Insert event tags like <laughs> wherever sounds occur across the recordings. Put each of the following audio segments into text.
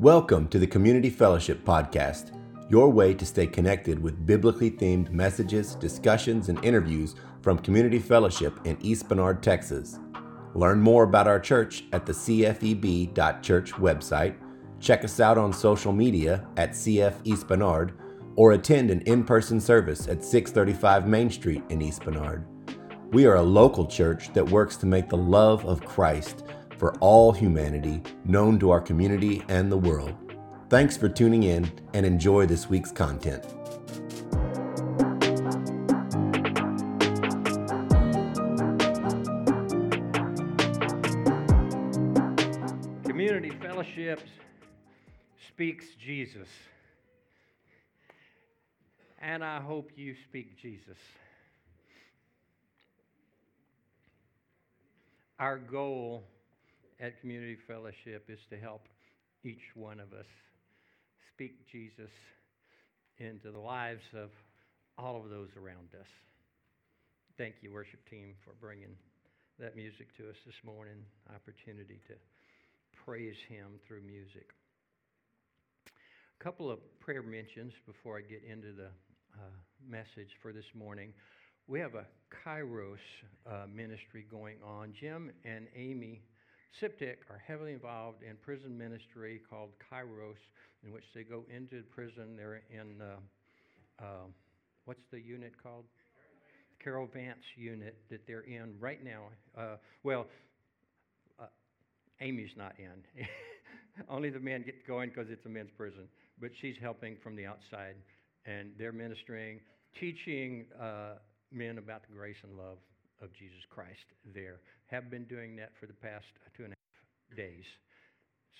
Welcome to the Community Fellowship Podcast, your way to stay connected with biblically themed messages, discussions, and interviews from Community Fellowship in East Bernard, Texas. Learn more about our church at the cfeb.church website, check us out on social media at CF East Bernard, or attend an in person service at 635 Main Street in East Bernard. We are a local church that works to make the love of Christ for all humanity known to our community and the world. Thanks for tuning in and enjoy this week's content. Community Fellowships speaks Jesus. And I hope you speak Jesus. Our goal at Community Fellowship is to help each one of us speak Jesus into the lives of all of those around us. Thank you, worship team, for bringing that music to us this morning. Opportunity to praise Him through music. A couple of prayer mentions before I get into the uh, message for this morning. We have a Kairos uh, ministry going on. Jim and Amy Siptic are heavily involved in prison ministry called Kairos, in which they go into prison. They're in, uh, uh, what's the unit called? Carol Vance unit that they're in right now. Uh, well, uh, Amy's not in. <laughs> Only the men get going because it's a men's prison. But she's helping from the outside, and they're ministering, teaching uh, men about the grace and love of Jesus Christ there. Have been doing that for the past two and a half days.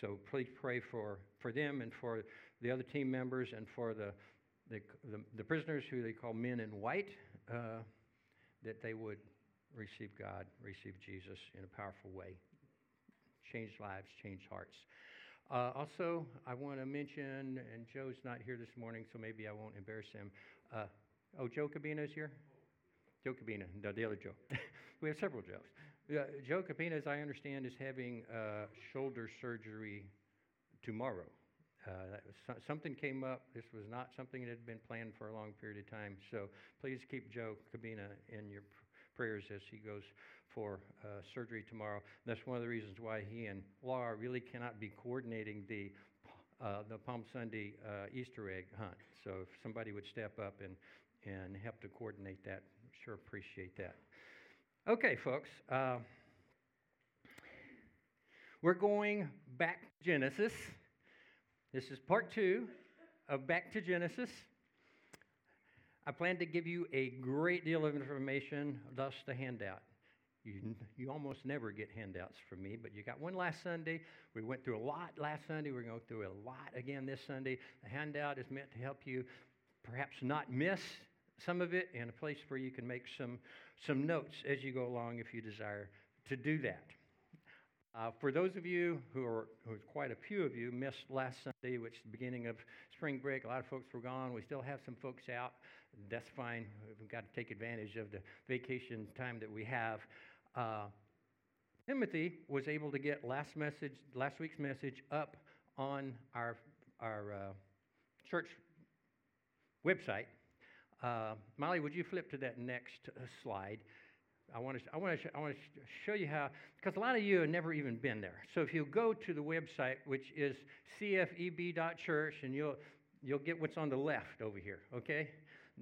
So please pray for, for them and for the other team members and for the, the, the, the prisoners who they call men in white, uh, that they would receive God, receive Jesus in a powerful way. Change lives, change hearts. Uh, also, I want to mention, and Joe's not here this morning, so maybe I won't embarrass him. Uh, oh, Joe Cabina's here? Joe Cabina, the other Joe. <laughs> we have several Joes. Uh, Joe Cabina, as I understand, is having uh, shoulder surgery tomorrow. Uh, so, something came up. This was not something that had been planned for a long period of time. So please keep Joe Cabina in your prayers as he goes for uh, surgery tomorrow. That's one of the reasons why he and Laura really cannot be coordinating the uh, the Palm Sunday uh, Easter egg hunt. So if somebody would step up and and help to coordinate that, sure appreciate that. Okay, folks. Uh, we're going back to Genesis. This is part two of Back to Genesis. I plan to give you a great deal of information, thus the handout. You, you almost never get handouts from me, but you got one last Sunday. We went through a lot last Sunday. We're going through a lot again this Sunday. The handout is meant to help you perhaps not miss some of it and a place where you can make some, some notes as you go along if you desire to do that. Uh, for those of you who are, who quite a few of you missed last Sunday, which is the beginning of spring break, a lot of folks were gone. We still have some folks out. That's fine. We've got to take advantage of the vacation time that we have. Uh, Timothy was able to get last message, last week's message up on our our uh, church website, uh, Molly, would you flip to that next uh, slide? I want to I want to I want to show you how because a lot of you have never even been there. So if you go to the website, which is cfeb.church, and you'll you'll get what's on the left over here. Okay.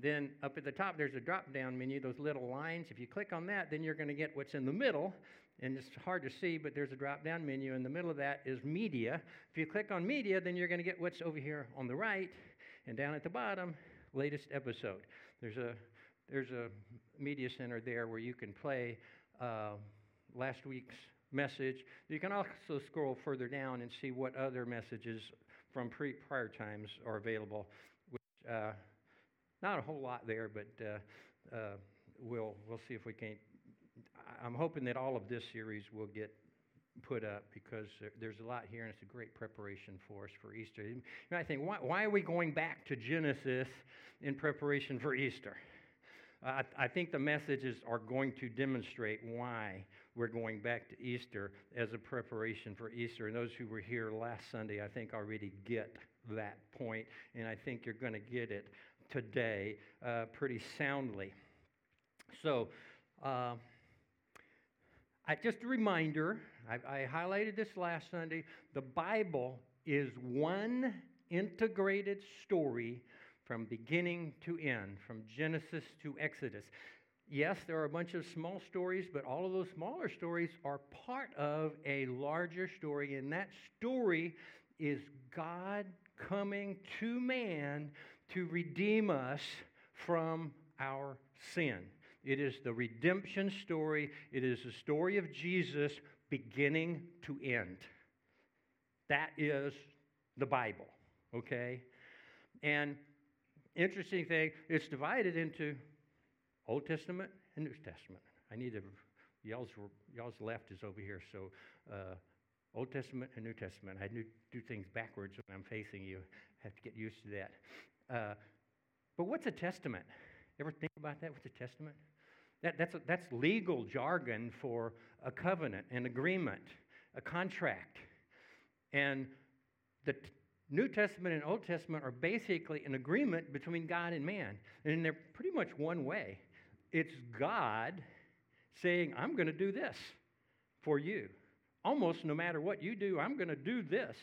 Then up at the top, there's a drop down menu, those little lines. If you click on that, then you're going to get what's in the middle. And it's hard to see, but there's a drop down menu. In the middle of that is media. If you click on media, then you're going to get what's over here on the right. And down at the bottom latest episode. There's a there's a media center there where you can play uh, last week's message. You can also scroll further down and see what other messages from pre- prior times are available. Which uh, not a whole lot there, but uh, uh we'll we'll see if we can't. I'm hoping that all of this series will get put up because there's a lot here and it's a great preparation for us for Easter. You might think, why, why are we going back to Genesis in preparation for Easter? I, I think the messages are going to demonstrate why we're going back to Easter as a preparation for Easter. And those who were here last Sunday, I think, already get that point, and I think you're going to get it today uh, pretty soundly. So, uh, I, just a reminder I, I highlighted this last Sunday. The Bible is one integrated story from beginning to end, from Genesis to Exodus. Yes, there are a bunch of small stories, but all of those smaller stories are part of a larger story, and that story is God coming to man to redeem us from our sin. It is the redemption story, it is the story of Jesus beginning to end. That is the Bible, okay? And interesting thing, it's divided into Old Testament and New Testament. I need to, y'all's, y'all's left is over here, so uh, Old Testament and New Testament. I do, things backwards when I'm facing you. I have to get used to that. Uh, but what's a testament? Ever think about that? What's a testament? That, that's, that's legal jargon for a covenant, an agreement, a contract. And the t- New Testament and Old Testament are basically an agreement between God and man. And they're pretty much one way. It's God saying, I'm going to do this for you. Almost no matter what you do, I'm going to do this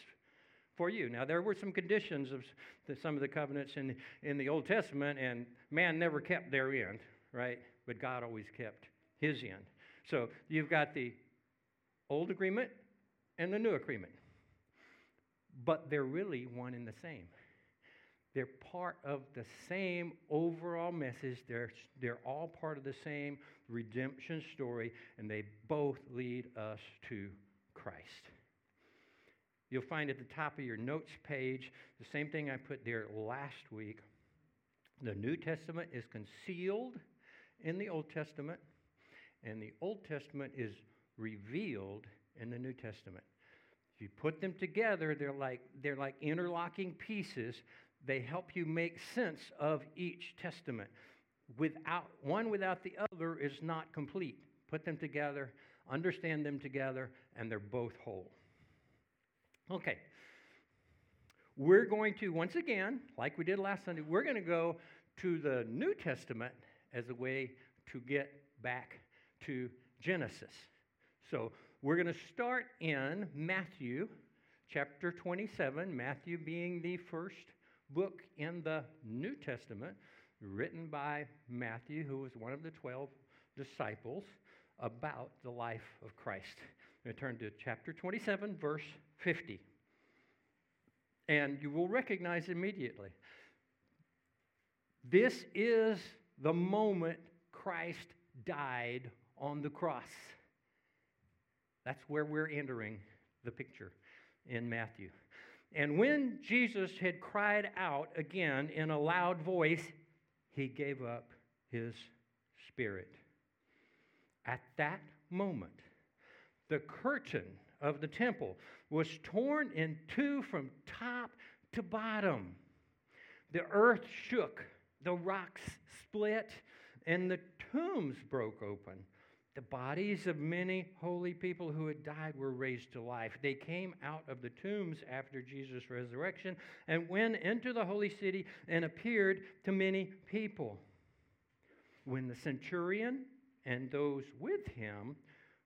for you. Now, there were some conditions of the, some of the covenants in, in the Old Testament, and man never kept their end, right? But God always kept his end. So you've got the Old Agreement and the New Agreement. But they're really one and the same. They're part of the same overall message. They're, they're all part of the same redemption story, and they both lead us to Christ. You'll find at the top of your notes page the same thing I put there last week. The New Testament is concealed in the Old Testament, and the Old Testament is revealed in the New Testament. If you put them together, they're like, they're like interlocking pieces. They help you make sense of each testament. Without, one without the other is not complete. Put them together, understand them together, and they're both whole. Okay. We're going to, once again, like we did last Sunday, we're going to go to the New Testament as a way to get back to Genesis. So we're going to start in Matthew chapter 27, Matthew being the first book in the New Testament, written by Matthew, who was one of the 12 disciples, about the life of Christ. To turn to chapter 27, verse 50. And you will recognize immediately. This is the moment Christ died on the cross. That's where we're entering the picture in Matthew. And when Jesus had cried out again in a loud voice, he gave up his spirit. At that moment, the curtain of the temple was torn in two from top to bottom. The earth shook, the rocks split, and the tombs broke open. The bodies of many holy people who had died were raised to life. They came out of the tombs after Jesus' resurrection and went into the holy city and appeared to many people. When the centurion and those with him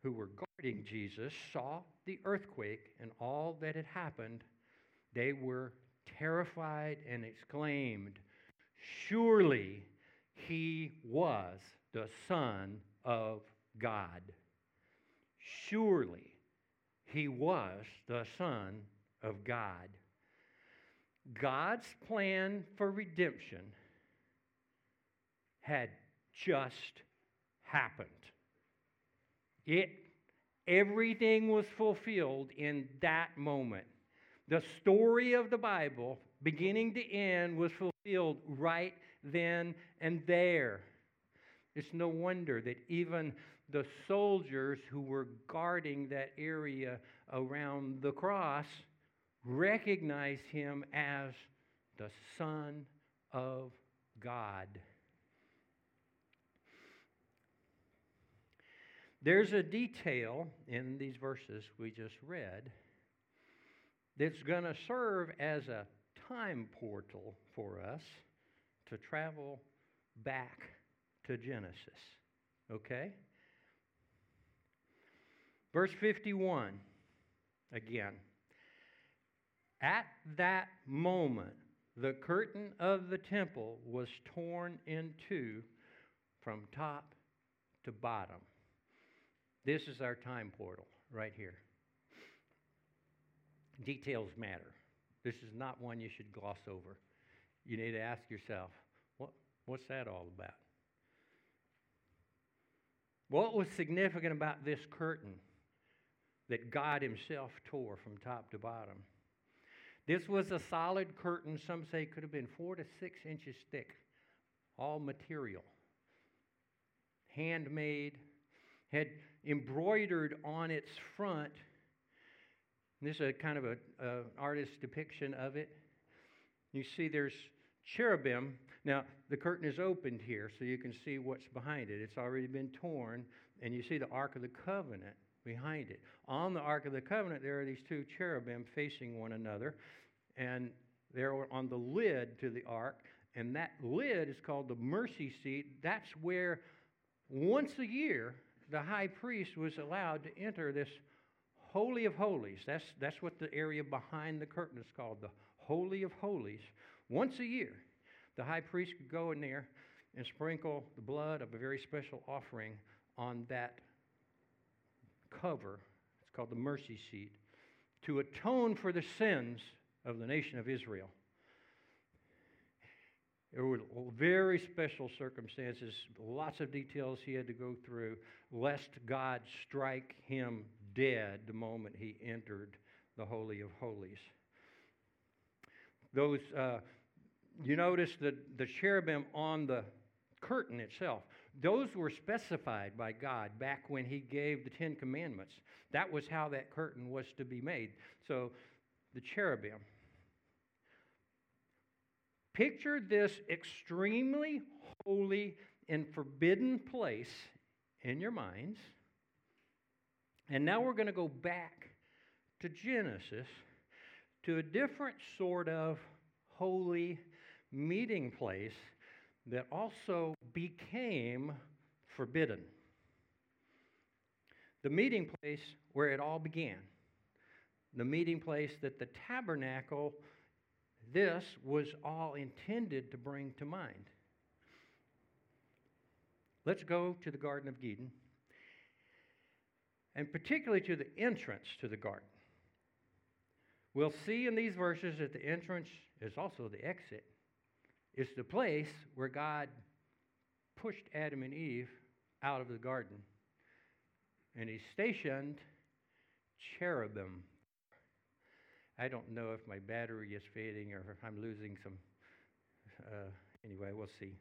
who were guarding Jesus saw the earthquake and all that had happened, they were terrified and exclaimed, Surely he was the Son of God. Surely he was the Son of God. God's plan for redemption had just happened. It, everything was fulfilled in that moment. The story of the Bible, beginning to end, was fulfilled right then and there. It's no wonder that even the soldiers who were guarding that area around the cross recognized him as the Son of God. There's a detail in these verses we just read that's going to serve as a time portal for us to travel back to Genesis. Okay? Verse 51 again. At that moment, the curtain of the temple was torn in two from top to bottom. This is our time portal right here. Details matter. This is not one you should gloss over. You need to ask yourself, what, what's that all about? What was significant about this curtain that God Himself tore from top to bottom? This was a solid curtain, some say could have been four to six inches thick, all material, handmade, had embroidered on its front. This is a kind of an artist's depiction of it. You see, there's cherubim. Now, the curtain is opened here, so you can see what's behind it. It's already been torn, and you see the Ark of the Covenant behind it. On the Ark of the Covenant, there are these two cherubim facing one another, and they're on the lid to the ark, and that lid is called the mercy seat. That's where once a year the high priest was allowed to enter this Holy of Holies. That's, that's what the area behind the curtain is called, the Holy of Holies. Once a year, the high priest could go in there and sprinkle the blood of a very special offering on that cover. It's called the mercy seat to atone for the sins of the nation of Israel. There were very special circumstances, lots of details he had to go through, lest God strike him dead the moment he entered the Holy of Holies. Those, uh, you notice the, the cherubim on the curtain itself, those were specified by God back when he gave the Ten Commandments. That was how that curtain was to be made. So the cherubim. Picture this extremely holy and forbidden place in your minds. And now we're going to go back to Genesis to a different sort of holy meeting place that also became forbidden. The meeting place where it all began the meeting place that the tabernacle, this was all intended to bring to mind. Let's go to the Garden of Eden, and particularly to the entrance to the garden. We'll see in these verses that the entrance is also the exit. It's the place where God pushed Adam and Eve out of the garden. And he stationed cherubim I don't know if my battery is fading or if I'm losing some. Uh, anyway, we'll see.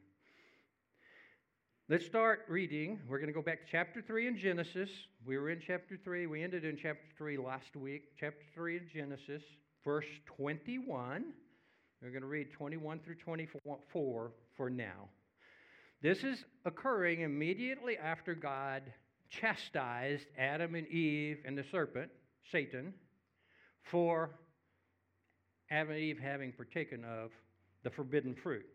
Let's start reading. We're going to go back to chapter 3 in Genesis. We were in chapter 3. We ended in chapter 3 last week. Chapter 3 in Genesis, verse 21. We're going to read 21 through 24 for now. This is occurring immediately after God chastised Adam and Eve and the serpent, Satan, for Adam and Eve having partaken of the forbidden fruit,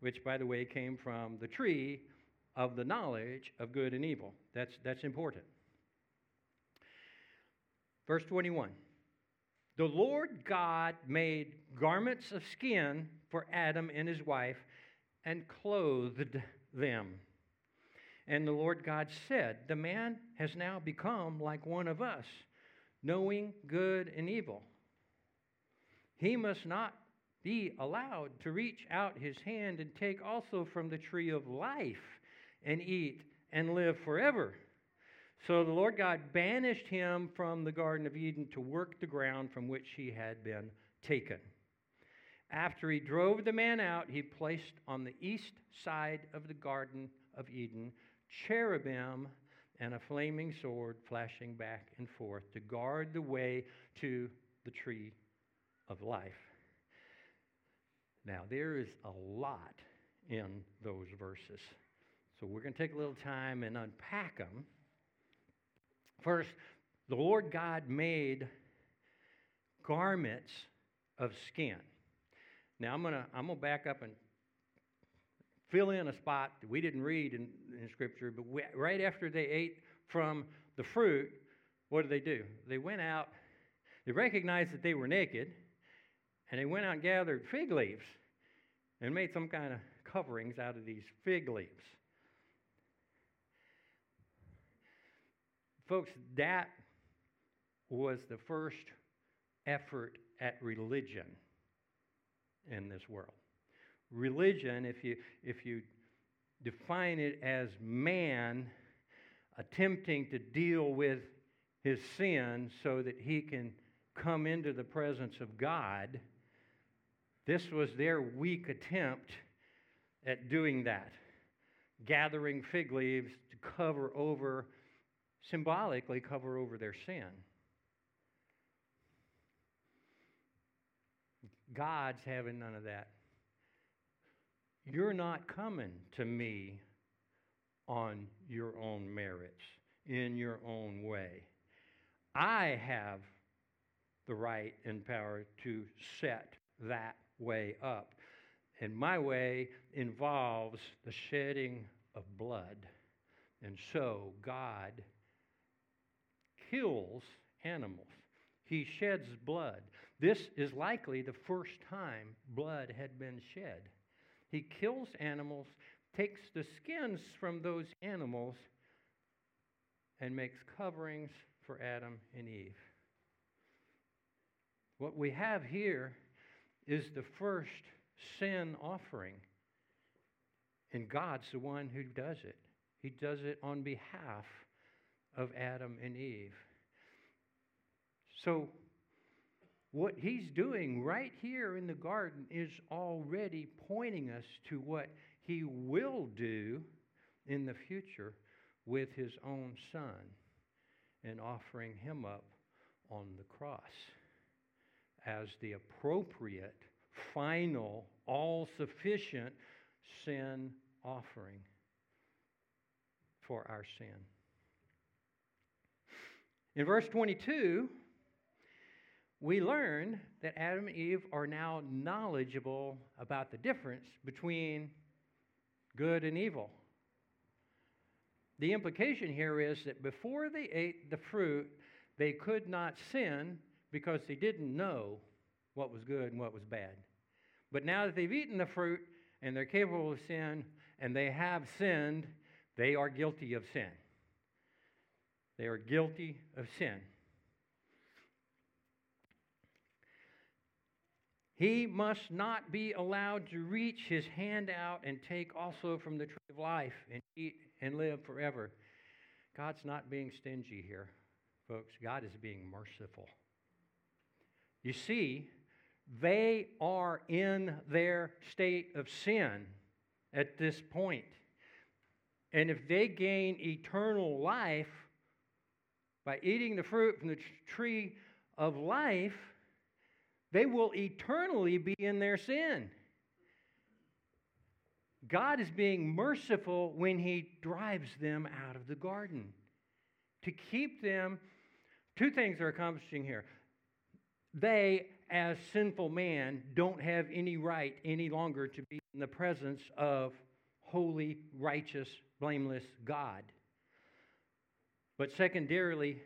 which, by the way, came from the tree of the knowledge of good and evil. That's, that's important. Verse 21 The Lord God made garments of skin for Adam and his wife and clothed them. And the Lord God said, The man has now become like one of us, knowing good and evil he must not be allowed to reach out his hand and take also from the tree of life and eat and live forever. So the Lord God banished him from the Garden of Eden to work the ground from which he had been taken. After he drove the man out, he placed on the east side of the Garden of Eden cherubim and a flaming sword flashing back and forth to guard the way to the tree of life. Now, there is a lot in those verses. So we're going to take a little time and unpack them First, the Lord God made garments of skin. Now I'm gonna I'm gonna back up and fill in a spot that we didn't read in, in Scripture, but we, right after they ate from the fruit, what did they do? They went out, they recognized that they were naked, and they went out and gathered fig leaves and made some kind of coverings out of these fig leaves. Folks, that was the first effort at religion in this world. Religion, if you, if you define it as man attempting to deal with his sin so that he can come into the presence of God, this was their weak attempt at doing that, gathering fig leaves to cover over, symbolically cover over their sin. God's having none of that. You're not coming to me on your own merits, in your own way. I have the right and power to set that way up. And my way involves the shedding of blood. And so God kills animals. He sheds blood. This is likely the first time blood had been shed. He kills animals, takes the skins from those animals, and makes coverings for Adam and Eve. What we have here is the first sin offering. And God's the one who does it. He does it on behalf of Adam and Eve. So, what he's doing right here in the garden is already pointing us to what he will do in the future with his own son and offering him up on the cross as the appropriate, final, all sufficient sin offering for our sin. In verse 22, we learn that Adam and Eve are now knowledgeable about the difference between good and evil. The implication here is that before they ate the fruit, they could not sin because they didn't know what was good and what was bad. But now that they've eaten the fruit and they're capable of sin and they have sinned, they are guilty of sin. They are guilty of sin. He must not be allowed to reach his hand out and take also from the tree of life and eat and live forever. God's not being stingy here, folks. God is being merciful. You see, they are in their state of sin at this point. And if they gain eternal life by eating the fruit from the tree of life, they will eternally be in their sin. God is being merciful when He drives them out of the garden to keep them. Two things are accomplishing here. They, as sinful man, don't have any right any longer to be in the presence of holy, righteous, blameless God. But secondarily,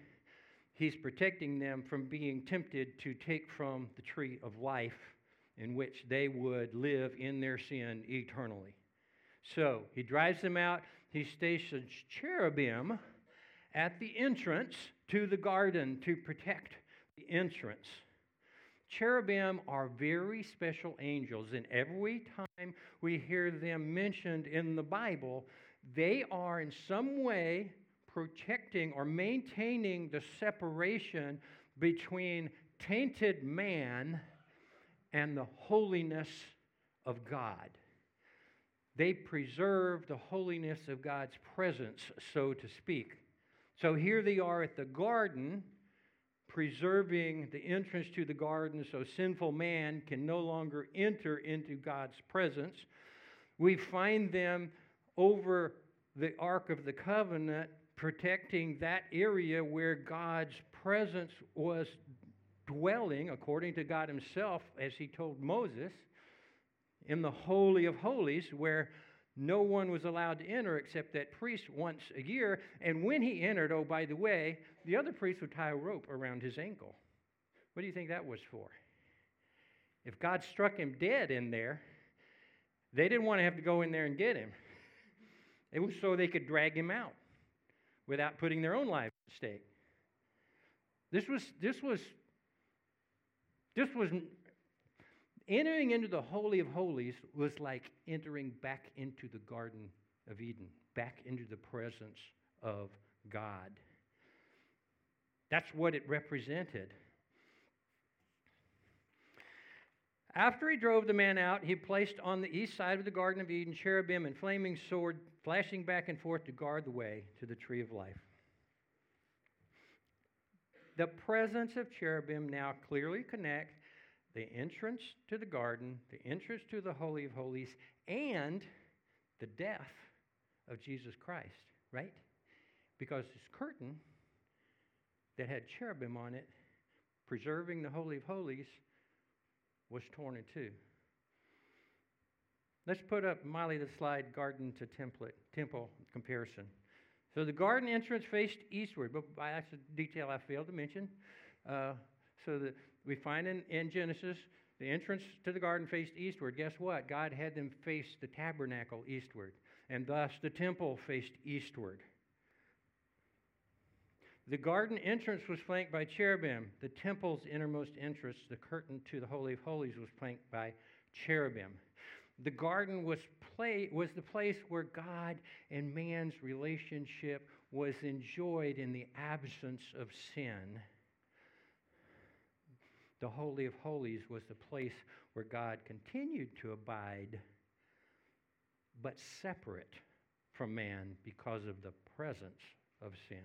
He's protecting them from being tempted to take from the tree of life in which they would live in their sin eternally. So he drives them out. He stations cherubim at the entrance to the garden to protect the entrance. Cherubim are very special angels, and every time we hear them mentioned in the Bible, they are in some way protecting or maintaining the separation between tainted man and the holiness of God. They preserve the holiness of God's presence, so to speak. So here they are at the garden, preserving the entrance to the garden so sinful man can no longer enter into God's presence. We find them over the Ark of the Covenant protecting that area where God's presence was dwelling, according to God Himself, as He told Moses, in the Holy of Holies, where no one was allowed to enter except that priest once a year. And when he entered, oh, by the way, the other priest would tie a rope around his ankle. What do you think that was for? If God struck him dead in there, they didn't want to have to go in there and get him. It was so they could drag him out without putting their own life at stake. This was, this was, this was entering into the Holy of Holies was like entering back into the Garden of Eden, back into the presence of God. That's what it represented. After he drove the man out, he placed on the east side of the Garden of Eden cherubim and flaming sword flashing back and forth to guard the way to the tree of life. The presence of cherubim now clearly connect the entrance to the garden, the entrance to the Holy of Holies, and the death of Jesus Christ, right? Because this curtain that had cherubim on it, preserving the Holy of Holies, was torn in two. Let's put up, Molly, the slide garden to template, temple comparison. So the garden entrance faced eastward, but that's a detail I failed to mention. Uh, so that we find in, in Genesis, the entrance to the garden faced eastward. Guess what? God had them face the tabernacle eastward, and thus the temple faced eastward. The garden entrance was flanked by cherubim. The temple's innermost entrance, the curtain to the Holy of Holies, was flanked by cherubim. The garden was, play, was the place where God and man's relationship was enjoyed in the absence of sin. The Holy of Holies was the place where God continued to abide, but separate from man because of the presence of sin.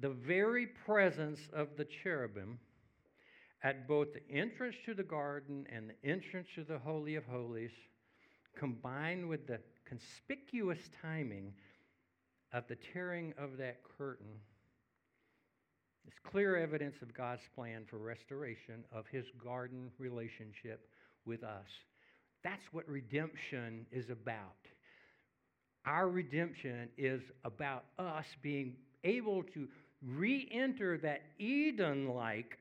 The very presence of the cherubim at both the entrance to the garden and the entrance to the Holy of Holies, combined with the conspicuous timing of the tearing of that curtain, it's clear evidence of God's plan for restoration of his garden relationship with us. That's what redemption is about. Our redemption is about us being able to re enter that Eden like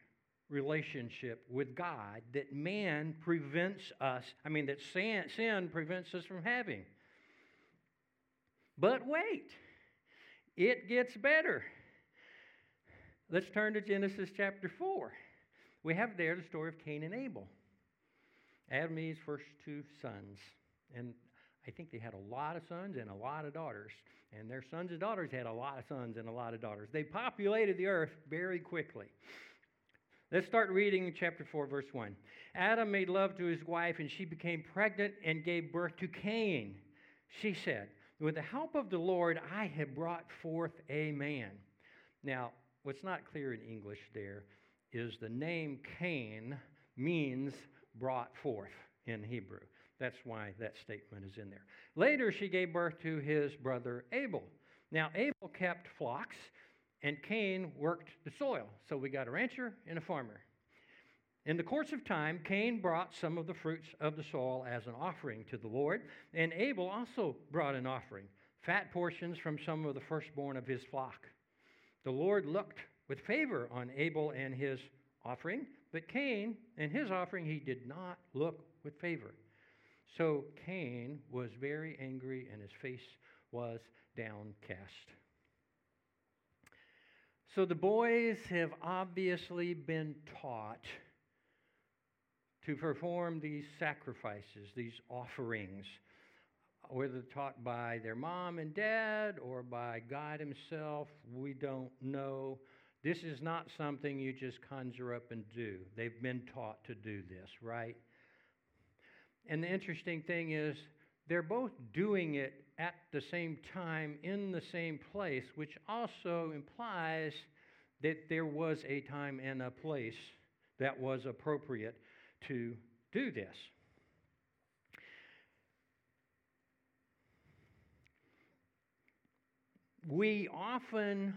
relationship with God that man prevents us, I mean, that sin, sin prevents us from having. But wait, it gets better. Let's turn to Genesis chapter 4. We have there the story of Cain and Abel, Adam and Eve's first two sons. And I think they had a lot of sons and a lot of daughters. And their sons and daughters had a lot of sons and a lot of daughters. They populated the earth very quickly. Let's start reading chapter 4, verse 1. Adam made love to his wife, and she became pregnant and gave birth to Cain. She said, With the help of the Lord, I have brought forth a man. Now, what's not clear in English there is the name Cain means brought forth in Hebrew. That's why that statement is in there. Later, she gave birth to his brother Abel. Now, Abel kept flocks, and Cain worked the soil. So we got a rancher and a farmer. In the course of time, Cain brought some of the fruits of the soil as an offering to the Lord, and Abel also brought an offering, fat portions from some of the firstborn of his flock. The Lord looked with favor on Abel and his offering, but Cain and his offering he did not look with favor. So Cain was very angry and his face was downcast. So the boys have obviously been taught to perform these sacrifices, these offerings whether taught by their mom and dad or by God Himself, we don't know. This is not something you just conjure up and do. They've been taught to do this, right? And the interesting thing is, they're both doing it at the same time in the same place, which also implies that there was a time and a place that was appropriate to do this. We often,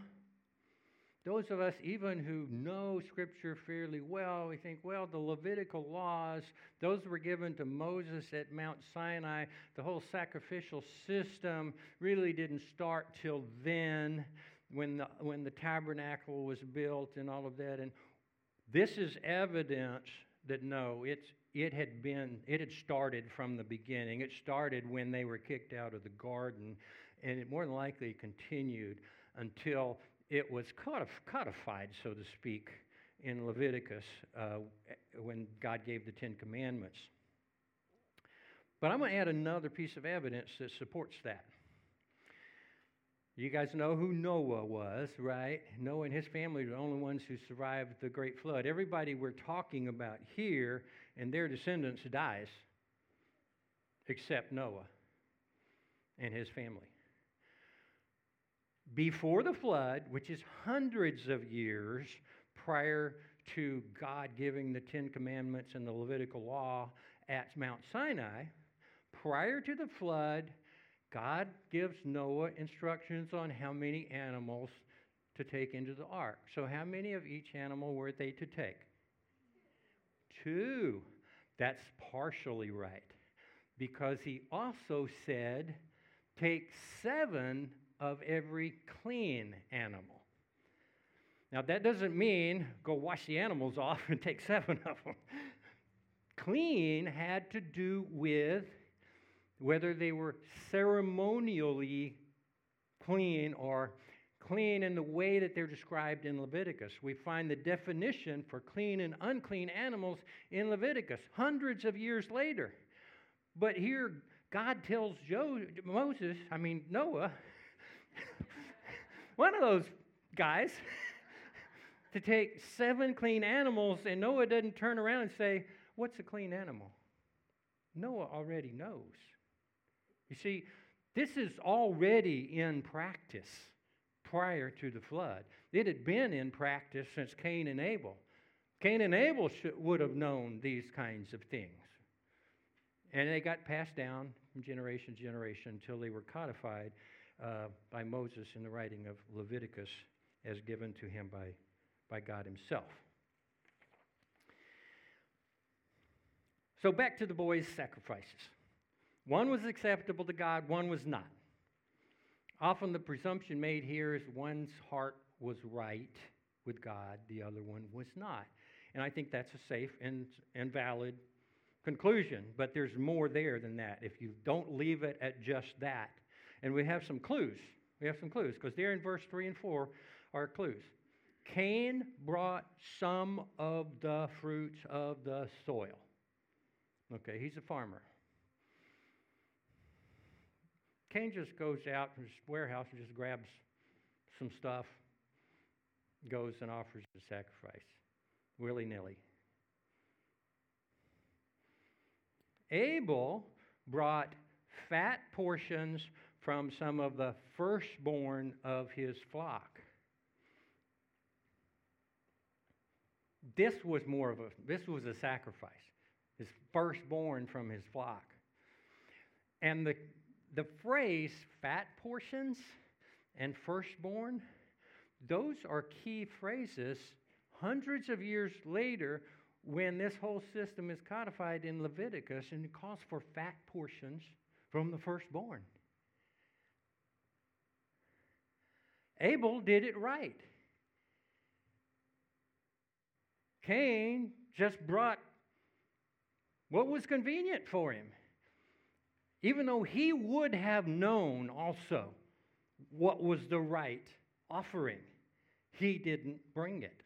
those of us even who know Scripture fairly well, we think, well, the Levitical laws, those were given to Moses at Mount Sinai. The whole sacrificial system really didn't start till then when the, when the tabernacle was built and all of that. And this is evidence that no, it's, it had been, it had started from the beginning. It started when they were kicked out of the garden, and it more than likely continued until it was codified, so to speak, in Leviticus uh, when God gave the Ten Commandments. But I'm going to add another piece of evidence that supports that. You guys know who Noah was, right? Noah and his family were the only ones who survived the great flood. Everybody we're talking about here and their descendants dies except Noah and his family. Before the flood, which is hundreds of years prior to God giving the Ten Commandments and the Levitical law at Mount Sinai, prior to the flood, God gives Noah instructions on how many animals to take into the ark. So, how many of each animal were they to take? Two. That's partially right. Because he also said, take seven of every clean animal. Now, that doesn't mean go wash the animals <laughs> off and take seven of them. Clean had to do with whether they were ceremonially clean or clean in the way that they're described in Leviticus. We find the definition for clean and unclean animals in Leviticus hundreds of years later. But here, God tells Joe, Moses, I mean, Noah, one of those guys, to take seven clean animals, and Noah doesn't turn around and say, What's a clean animal? Noah already knows. You see, this is already in practice prior to the flood. It had been in practice since Cain and Abel. Cain and Abel should, would have known these kinds of things. And they got passed down from generation to generation until they were codified uh, by Moses in the writing of Leviticus as given to him by, by God Himself. So back to the boys' sacrifices. One was acceptable to God, one was not. Often the presumption made here is one's heart was right with God, the other one was not. And I think that's a safe and, and valid conclusion, but there's more there than that if you don't leave it at just that. And we have some clues. We have some clues because there in verse 3 and 4 are clues. Cain brought some of the fruits of the soil. Okay, he's a farmer. Cain just goes out from his warehouse and just grabs some stuff, goes and offers the sacrifice willy nilly. Abel brought fat portions from some of the firstborn of his flock. This was more of a this was a sacrifice. His firstborn from his flock. And the the phrase fat portions and firstborn, those are key phrases hundreds of years later when this whole system is codified in Leviticus and it calls for fat portions from the firstborn. Abel did it right. Cain just brought what was convenient for him even though he would have known also what was the right offering, he didn't bring it.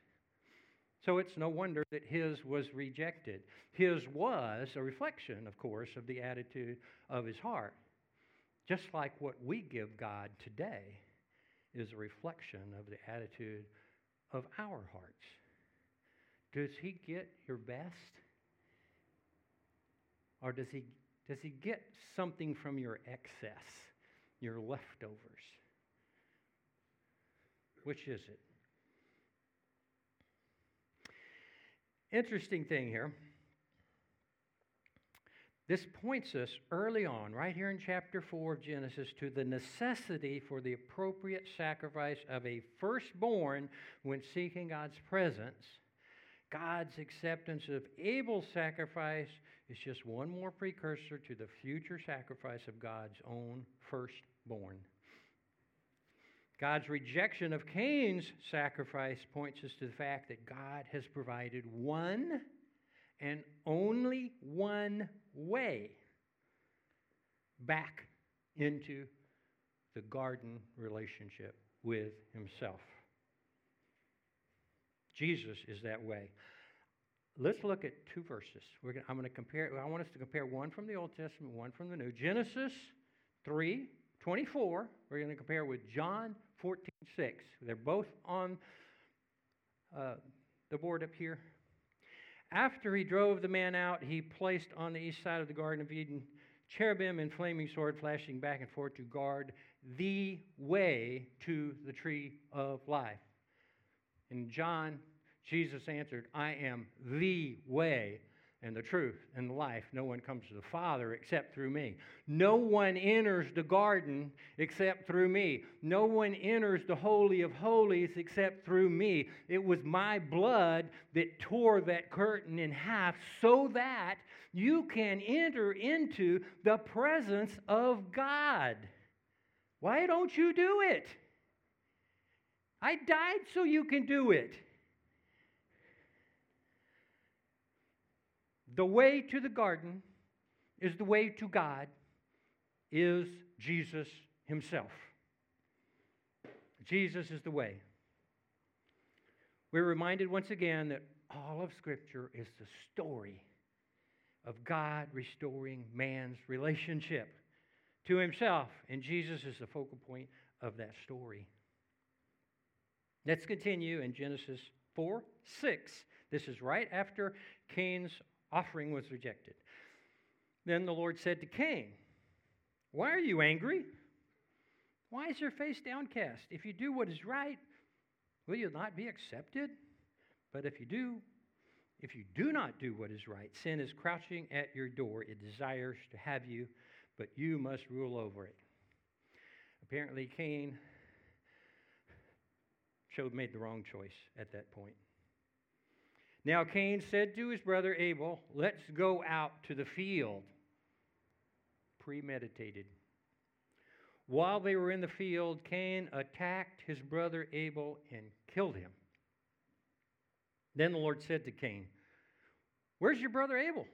So it's no wonder that his was rejected. His was a reflection, of course, of the attitude of his heart. Just like what we give God today is a reflection of the attitude of our hearts. Does he get your best? Or does he does he get something from your excess, your leftovers? Which is it? Interesting thing here. This points us early on, right here in chapter 4 of Genesis, to the necessity for the appropriate sacrifice of a firstborn when seeking God's presence. God's acceptance of Abel's sacrifice is just one more precursor to the future sacrifice of God's own firstborn. God's rejection of Cain's sacrifice points us to the fact that God has provided one and only one way back into the garden relationship with Himself. Jesus is that way. Let's look at two verses. Gonna, I'm going to compare. I want us to compare one from the Old Testament, one from the New. Genesis 3, 24. We're going to compare with John 14, 6. They're both on uh, the board up here. After he drove the man out, he placed on the east side of the Garden of Eden cherubim and flaming sword flashing back and forth to guard the way to the tree of life. In John, Jesus answered, I am the way and the truth and the life. No one comes to the Father except through me. No one enters the garden except through me. No one enters the Holy of Holies except through me. It was my blood that tore that curtain in half so that you can enter into the presence of God. Why don't you do it? I died so you can do it. The way to the garden is the way to God, is Jesus Himself. Jesus is the way. We're reminded once again that all of Scripture is the story of God restoring man's relationship to Himself, and Jesus is the focal point of that story. Let's continue in Genesis 4 6. This is right after Cain's offering was rejected. Then the Lord said to Cain, Why are you angry? Why is your face downcast? If you do what is right, will you not be accepted? But if you do, if you do not do what is right, sin is crouching at your door. It desires to have you, but you must rule over it. Apparently, Cain showed made the wrong choice at that point. Now Cain said to his brother Abel, Let's go out to the field. Premeditated. While they were in the field, Cain attacked his brother Abel and killed him. Then the Lord said to Cain, Where's your brother Abel?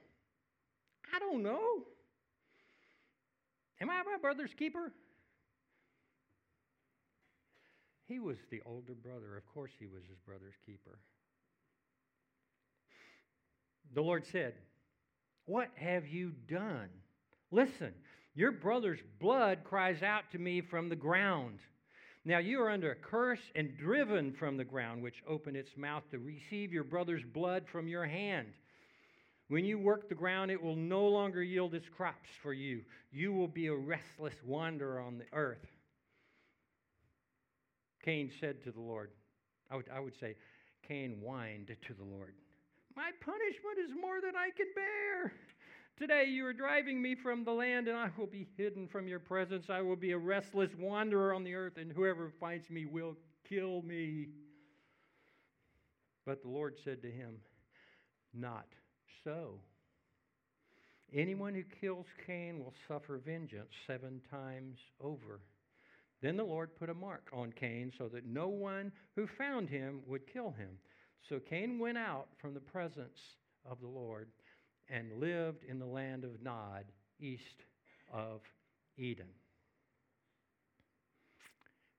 I don't know. Am I my brother's keeper? He was the older brother. Of course, he was his brother's keeper. The Lord said, What have you done? Listen, your brother's blood cries out to me from the ground. Now you are under a curse and driven from the ground, which opened its mouth to receive your brother's blood from your hand. When you work the ground, it will no longer yield its crops for you. You will be a restless wanderer on the earth. Cain said to the Lord, I would, I would say, Cain whined to the Lord. My punishment is more than I can bear. Today you are driving me from the land, and I will be hidden from your presence. I will be a restless wanderer on the earth, and whoever finds me will kill me. But the Lord said to him, Not so. Anyone who kills Cain will suffer vengeance seven times over. Then the Lord put a mark on Cain so that no one who found him would kill him. So Cain went out from the presence of the Lord and lived in the land of Nod, east of Eden.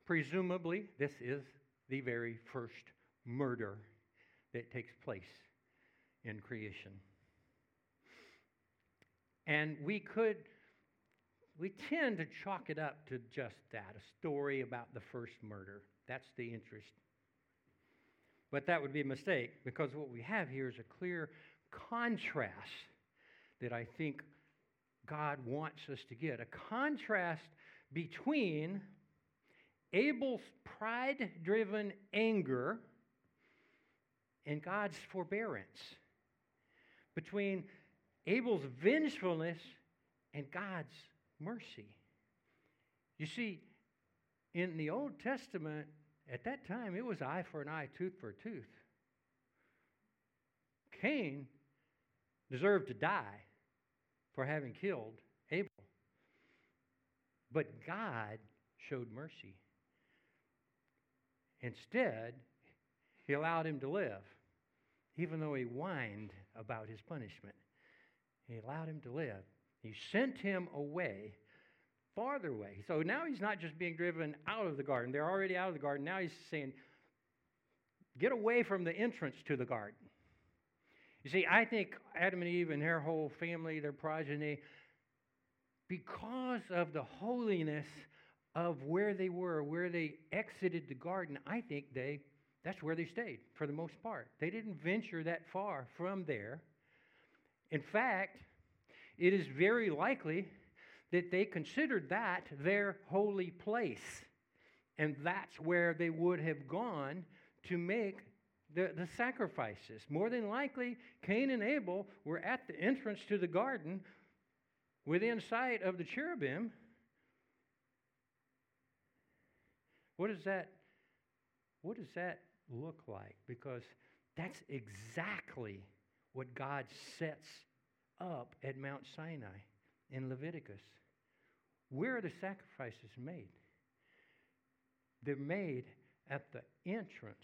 Presumably, this is the very first murder that takes place in creation. And we could, we tend to chalk it up to just that a story about the first murder. That's the interest but that would be a mistake because what we have here is a clear contrast that I think God wants us to get a contrast between Abel's pride driven anger and God's forbearance, between Abel's vengefulness and God's mercy. You see, in the Old Testament, at that time, it was eye for an eye, tooth for a tooth. Cain deserved to die for having killed Abel. But God showed mercy. Instead, he allowed him to live, even though he whined about his punishment. He allowed him to live. He sent him away, farther away. So now he's not just being driven out of the garden. They're already out of the garden. Now he's saying, get away from the entrance to the garden. You see, I think Adam and Eve and their whole family, their progeny, because of the holiness of where they were, where they exited the garden, I think they that's where they stayed for the most part. They didn't venture that far from there. In fact, it is very likely that they considered that their holy place. And that's where they would have gone to make the, the sacrifices. More than likely, Cain and Abel were at the entrance to the garden within sight of the cherubim. What does that what does that look like? Because that's exactly what God sets up at Mount Sinai in Leviticus. Where are the sacrifices made? They're made at the entrance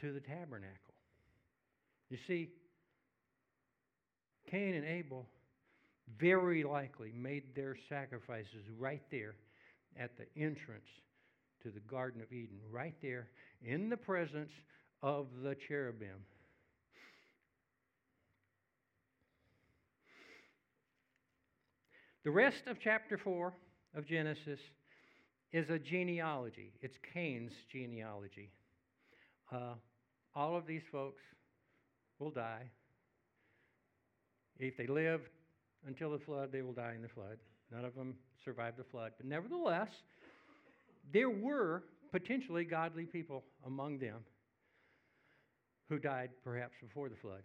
to the tabernacle. You see, Cain and Abel very likely made their sacrifices right there at the entrance to the Garden of Eden, right there in the presence of the cherubim. The rest of chapter 4 of Genesis is a genealogy. It's Cain's genealogy. Uh, all of these folks will die. If they live until the flood, they will die in the flood. None of them survived the flood. But nevertheless, there were potentially godly people among them who died perhaps before the flood.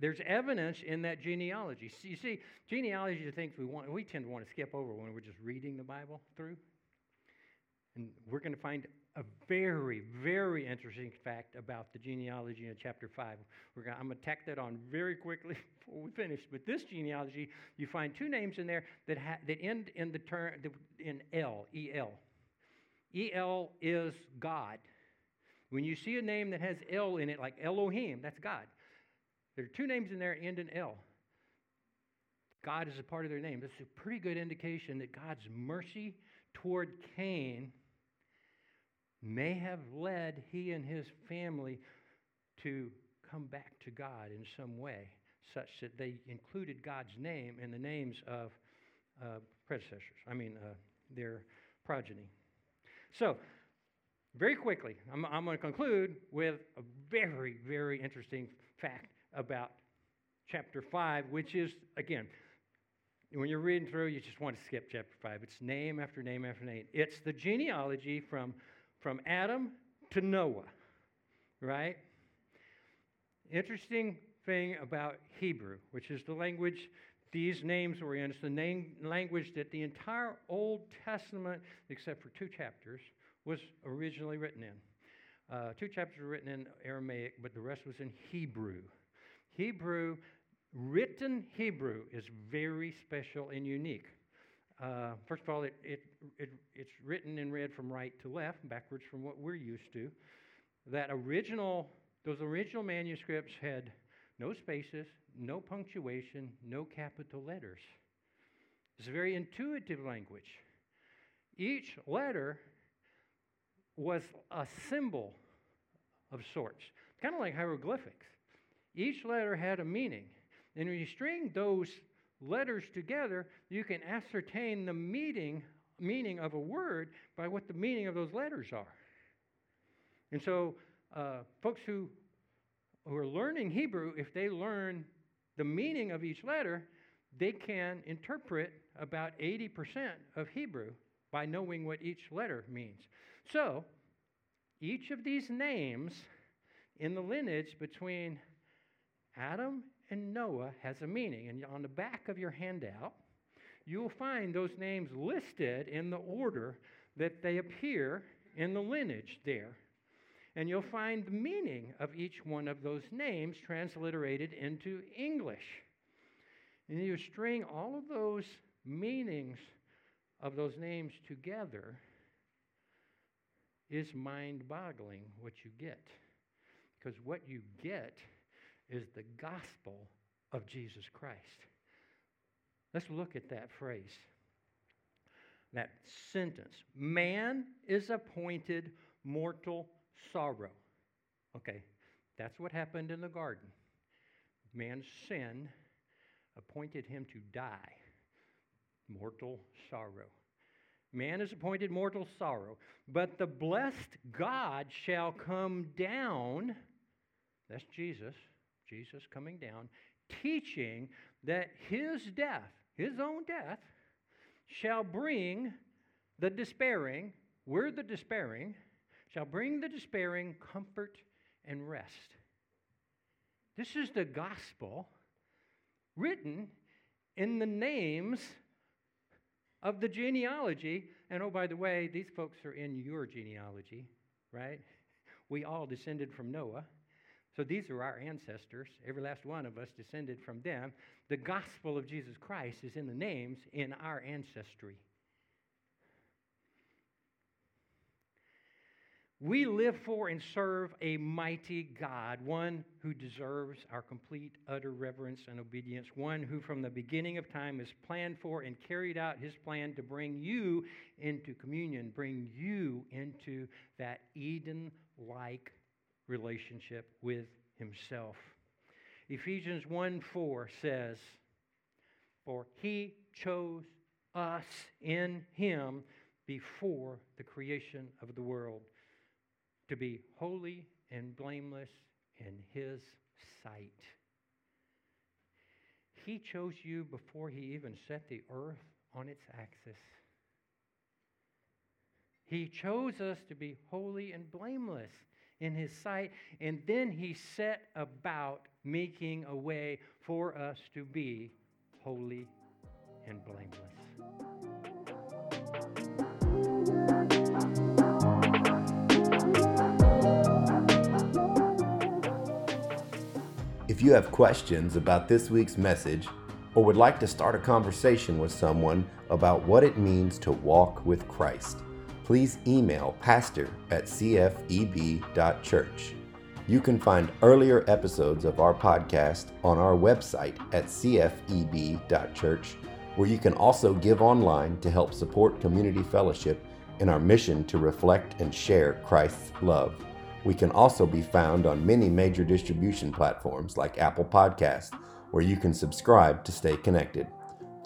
There's evidence in that genealogy. You see, genealogy are things we want, we tend to want to skip over when we're just reading the Bible through. And we're going to find a very, very interesting fact about the genealogy in chapter 5. We're gonna, I'm going to tack that on very quickly <laughs> before we finish. But this genealogy, you find two names in there that, ha- that end in the term in L, E-L. E-L is God. When you see a name that has L in it, like Elohim, that's God. There are two names in there end in L. God is a part of their name. That's a pretty good indication that God's mercy toward Cain may have led he and his family to come back to God in some way, such that they included God's name in the names of uh, predecessors, I mean, uh, their progeny. So, very quickly, I'm, I'm going to conclude with a very, very interesting fact about chapter 5, which is, again, when you're reading through, you just want to skip chapter 5. It's name after name after name. It's the genealogy from from Adam to Noah, right? Interesting thing about Hebrew, which is the language these names were in. It's the name, language that the entire Old Testament, except for two chapters, was originally written in. Uh, two chapters were written in Aramaic, but the rest was in Hebrew. Hebrew, written Hebrew, is very special and unique. Uh, first of all, it, it, it, it's written and read from right to left, backwards from what we're used to. That original, those original manuscripts had no spaces, no punctuation, no capital letters. It's a very intuitive language. Each letter was a symbol of sorts, kind of like hieroglyphics. Each letter had a meaning. And when you string those letters together, you can ascertain the meaning, meaning of a word by what the meaning of those letters are. And so, uh, folks who, who are learning Hebrew, if they learn the meaning of each letter, they can interpret about 80% of Hebrew by knowing what each letter means. So, each of these names in the lineage between Adam and Noah has a meaning. And on the back of your handout, you'll find those names listed in the order that they appear in the lineage there. And you'll find the meaning of each one of those names transliterated into English. And you string all of those meanings of those names together is mind boggling what you get. Because what you get is the gospel of Jesus Christ. Let's look at that phrase, that sentence. Man is appointed mortal sorrow. Okay, that's what happened in the garden. Man's sin appointed him to die. Mortal sorrow. Man is appointed mortal sorrow, but the blessed God shall come down. That's Jesus, Jesus coming down, teaching that his death, his own death, shall bring the despairing, we're the despairing, shall bring the despairing comfort and rest. This is the gospel written in the names of the genealogy. And oh, by the way, these folks are in your genealogy, right? We all descended from Noah. So these are our ancestors. Every last one of us descended from them. The gospel of Jesus Christ is in the names in our ancestry. We live for and serve a mighty God, one who deserves our complete, utter reverence and obedience, one who from the beginning of time has planned for and carried out his plan to bring you into communion, bring you into that Eden like relationship with himself. Ephesians 1 4 says, For he chose us in him before the creation of the world to be holy and blameless in His sight. He chose you before He even set the earth on its axis. He chose us to be holy and blameless in His sight, and then He set about making a way for us to be holy and blameless. If you have questions about this week's message or would like to start a conversation with someone about what it means to walk with Christ, please email pastor at cfeb.church. You can find earlier episodes of our podcast on our website at cfeb.church, where you can also give online to help support community fellowship in our mission to reflect and share Christ's love. We can also be found on many major distribution platforms like Apple Podcasts, where you can subscribe to stay connected.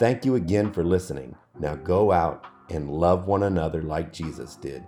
Thank you again for listening. Now go out and love one another like Jesus did.